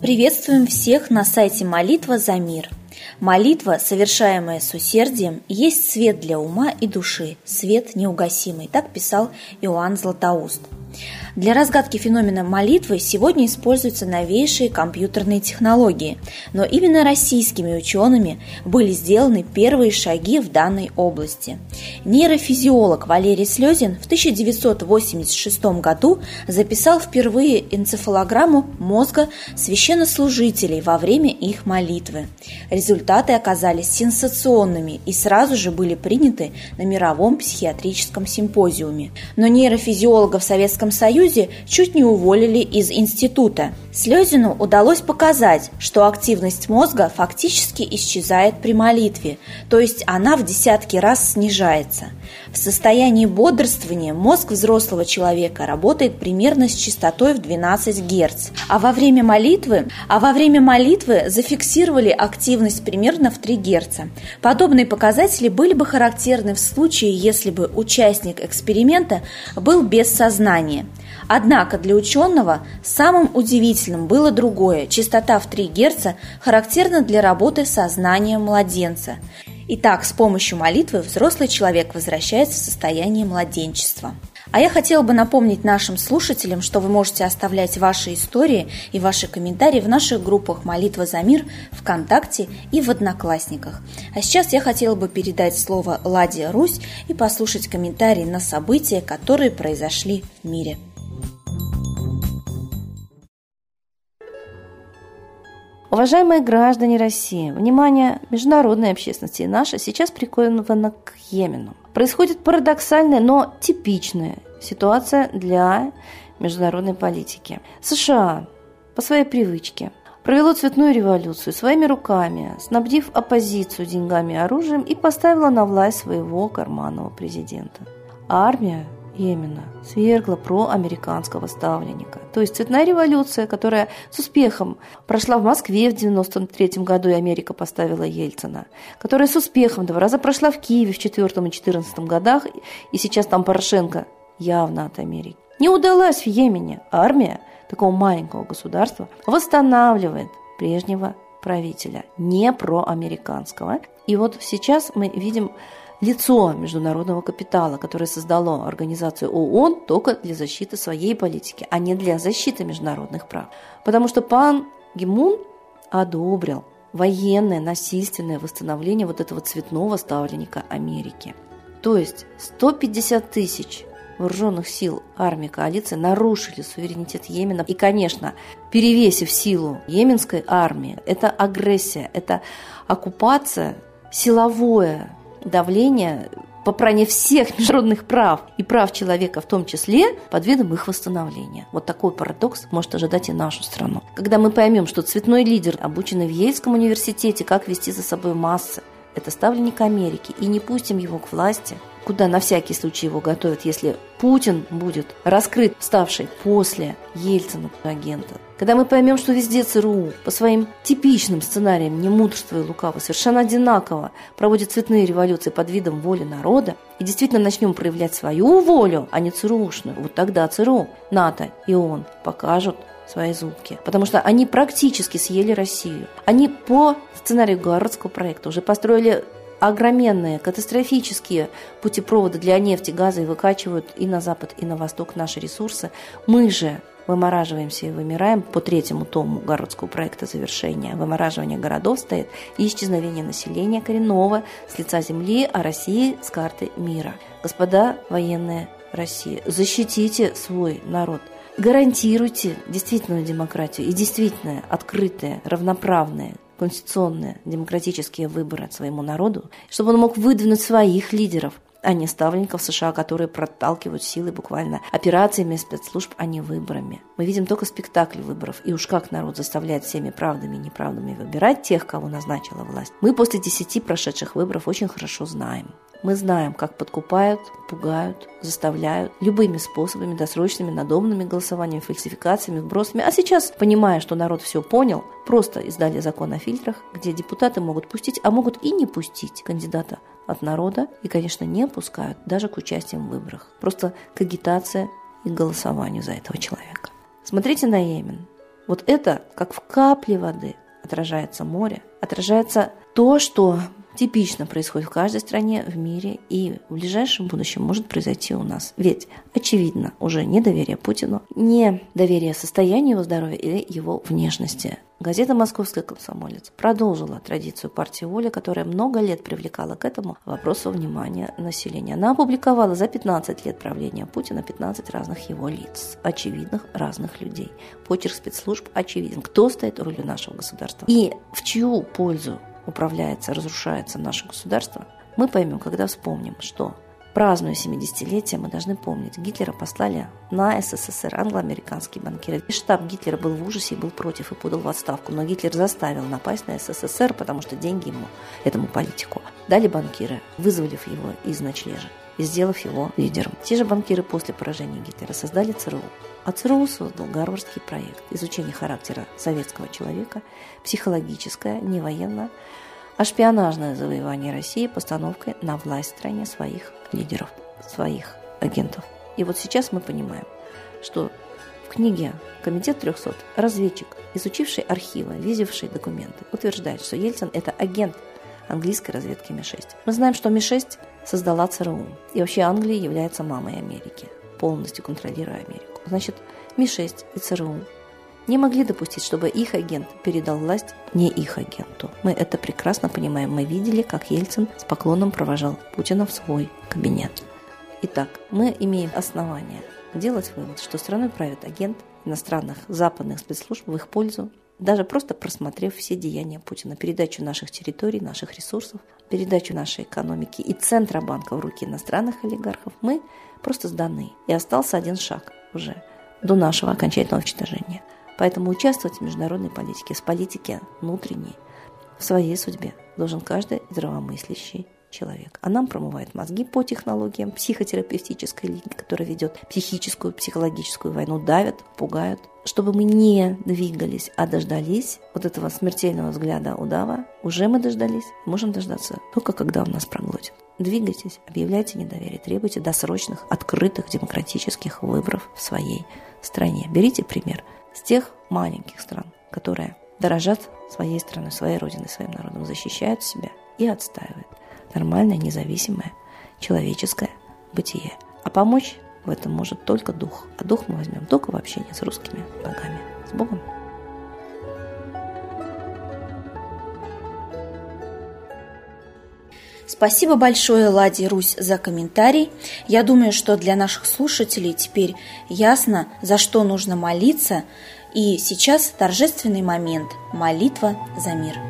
Приветствуем всех на сайте «Молитва за мир». Молитва, совершаемая с усердием, есть свет для ума и души, свет неугасимый. Так писал Иоанн Златоуст. Для разгадки феномена молитвы сегодня используются новейшие компьютерные технологии, но именно российскими учеными были сделаны первые шаги в данной области. Нейрофизиолог Валерий Слезин в 1986 году записал впервые энцефалограмму мозга священнослужителей во время их молитвы. Результаты оказались сенсационными и сразу же были приняты на мировом психиатрическом симпозиуме. Но нейрофизиологов Советском Союзе Союзе чуть не уволили из института. Слезину удалось показать, что активность мозга фактически исчезает при молитве, то есть она в десятки раз снижается. В состоянии бодрствования мозг взрослого человека работает примерно с частотой в 12 Гц, а во время молитвы, а во время молитвы зафиксировали активность примерно в 3 Гц. Подобные показатели были бы характерны в случае, если бы участник эксперимента был без сознания. Однако для ученого самым удивительным было другое. Частота в 3 Гц характерна для работы сознания младенца. Итак, с помощью молитвы взрослый человек возвращается в состояние младенчества. А я хотела бы напомнить нашим слушателям, что вы можете оставлять ваши истории и ваши комментарии в наших группах «Молитва за мир», ВКонтакте и в Одноклассниках. А сейчас я хотела бы передать слово Ладе Русь и послушать комментарии на события, которые произошли в мире. Уважаемые граждане России, внимание международной общественности и наша сейчас приковано к Йемену. Происходит парадоксальная, но типичная ситуация для международной политики. США по своей привычке провело цветную революцию своими руками, снабдив оппозицию деньгами и оружием и поставила на власть своего карманного президента. армия Йемена свергла проамериканского ставленника. То есть цветная революция, которая с успехом прошла в Москве в 1993 году, и Америка поставила Ельцина, которая с успехом два раза прошла в Киеве в 2004 и 2014 годах, и сейчас там Порошенко явно от Америки. Не удалась в Йемене. Армия такого маленького государства восстанавливает прежнего правителя, не проамериканского. И вот сейчас мы видим лицо международного капитала, которое создало организацию ООН только для защиты своей политики, а не для защиты международных прав. Потому что пан Гимун одобрил военное насильственное восстановление вот этого цветного ставленника Америки. То есть 150 тысяч вооруженных сил армии коалиции нарушили суверенитет Йемена. И, конечно, перевесив силу йеменской армии, это агрессия, это оккупация, силовое давление попрание всех международных прав и прав человека в том числе под видом их восстановления. Вот такой парадокс может ожидать и нашу страну. Когда мы поймем, что цветной лидер, обученный в Ельском университете, как вести за собой массы, это ставленник Америки, и не пустим его к власти, куда на всякий случай его готовят, если Путин будет раскрыт, ставший после Ельцина агента. Когда мы поймем, что везде ЦРУ по своим типичным сценариям, не мудрство и лукаво, совершенно одинаково проводит цветные революции под видом воли народа, и действительно начнем проявлять свою волю, а не ЦРУшную, вот тогда ЦРУ, НАТО и ООН покажут свои зубки, потому что они практически съели Россию. Они по сценарию Гарвардского проекта уже построили огроменные, катастрофические путепроводы для нефти, газа и выкачивают и на запад, и на восток наши ресурсы. Мы же вымораживаемся и вымираем по третьему тому городского проекта завершения. Вымораживание городов стоит и исчезновение населения коренного с лица земли, а России с карты мира. Господа военные России, защитите свой народ – гарантируйте действительную демократию и действительно открытые, равноправные, конституционные, демократические выборы своему народу, чтобы он мог выдвинуть своих лидеров, а не ставленников США, которые проталкивают силы буквально операциями спецслужб, а не выборами. Мы видим только спектакль выборов, и уж как народ заставляет всеми правдами и неправдами выбирать тех, кого назначила власть. Мы после десяти прошедших выборов очень хорошо знаем. Мы знаем, как подкупают, пугают, заставляют любыми способами, досрочными, надомными голосованиями, фальсификациями, вбросами. А сейчас, понимая, что народ все понял, просто издали закон о фильтрах, где депутаты могут пустить, а могут и не пустить кандидата от народа и, конечно, не пускают даже к участию в выборах. Просто к агитации и голосованию за этого человека. Смотрите на Йемен. Вот это, как в капле воды, отражается море, отражается то, что типично происходит в каждой стране в мире и в ближайшем будущем может произойти у нас. Ведь, очевидно, уже недоверие Путину, не доверие состоянию его здоровья или его внешности. Газета «Московский комсомолец» продолжила традицию партии «Воля», которая много лет привлекала к этому вопросу внимания населения. Она опубликовала за 15 лет правления Путина 15 разных его лиц, очевидных разных людей. Почерк спецслужб очевиден. Кто стоит у роли нашего государства? И в чью пользу управляется, разрушается наше государство, мы поймем, когда вспомним, что празднуя 70-летие, мы должны помнить, Гитлера послали на СССР англо-американские банкиры. И штаб Гитлера был в ужасе и был против и подал в отставку. Но Гитлер заставил напасть на СССР, потому что деньги ему, этому политику, дали банкиры, вызволив его из ночлежа и сделав его лидером. Те же банкиры после поражения Гитлера создали ЦРУ. А ЦРУ создал Гарвардский проект изучения характера советского человека, психологическое, не военное, а шпионажное завоевание России постановкой на власть в стране своих лидеров, своих агентов. И вот сейчас мы понимаем, что в книге «Комитет 300» разведчик, изучивший архивы, видевший документы, утверждает, что Ельцин – это агент английской разведки Ми-6. Мы знаем, что Ми-6 создала ЦРУ, и вообще Англия является мамой Америки, полностью контролируя Америку. Значит, Ми-6 и ЦРУ не могли допустить, чтобы их агент передал власть не их агенту. Мы это прекрасно понимаем. Мы видели, как Ельцин с поклоном провожал Путина в свой кабинет. Итак, мы имеем основания делать вывод, что страной правит агент иностранных западных спецслужб в их пользу, даже просто просмотрев все деяния Путина, передачу наших территорий, наших ресурсов, передачу нашей экономики и Центробанка в руки иностранных олигархов, мы просто сданы. И остался один шаг уже до нашего окончательного уничтожения. Поэтому участвовать в международной политике, в политике внутренней, в своей судьбе должен каждый здравомыслящий человек. А нам промывают мозги по технологиям психотерапевтической линии, которая ведет психическую, психологическую войну, давят, пугают. Чтобы мы не двигались, а дождались вот этого смертельного взгляда удава, уже мы дождались, можем дождаться только когда он нас проглотит. Двигайтесь, объявляйте недоверие, требуйте досрочных, открытых, демократических выборов в своей стране. Берите пример – с тех маленьких стран, которые дорожат своей страной, своей родиной, своим народом, защищают себя и отстаивают нормальное, независимое, человеческое бытие. А помочь в этом может только дух. А дух мы возьмем только в общении с русскими богами. С Богом! Спасибо большое, Ладе Русь, за комментарий. Я думаю, что для наших слушателей теперь ясно, за что нужно молиться. И сейчас торжественный момент – молитва за мир.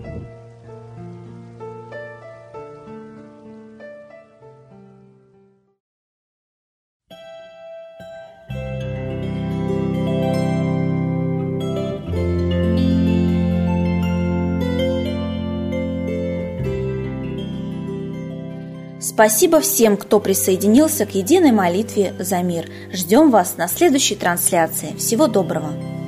Спасибо всем, кто присоединился к единой молитве за мир. Ждем вас на следующей трансляции. Всего доброго!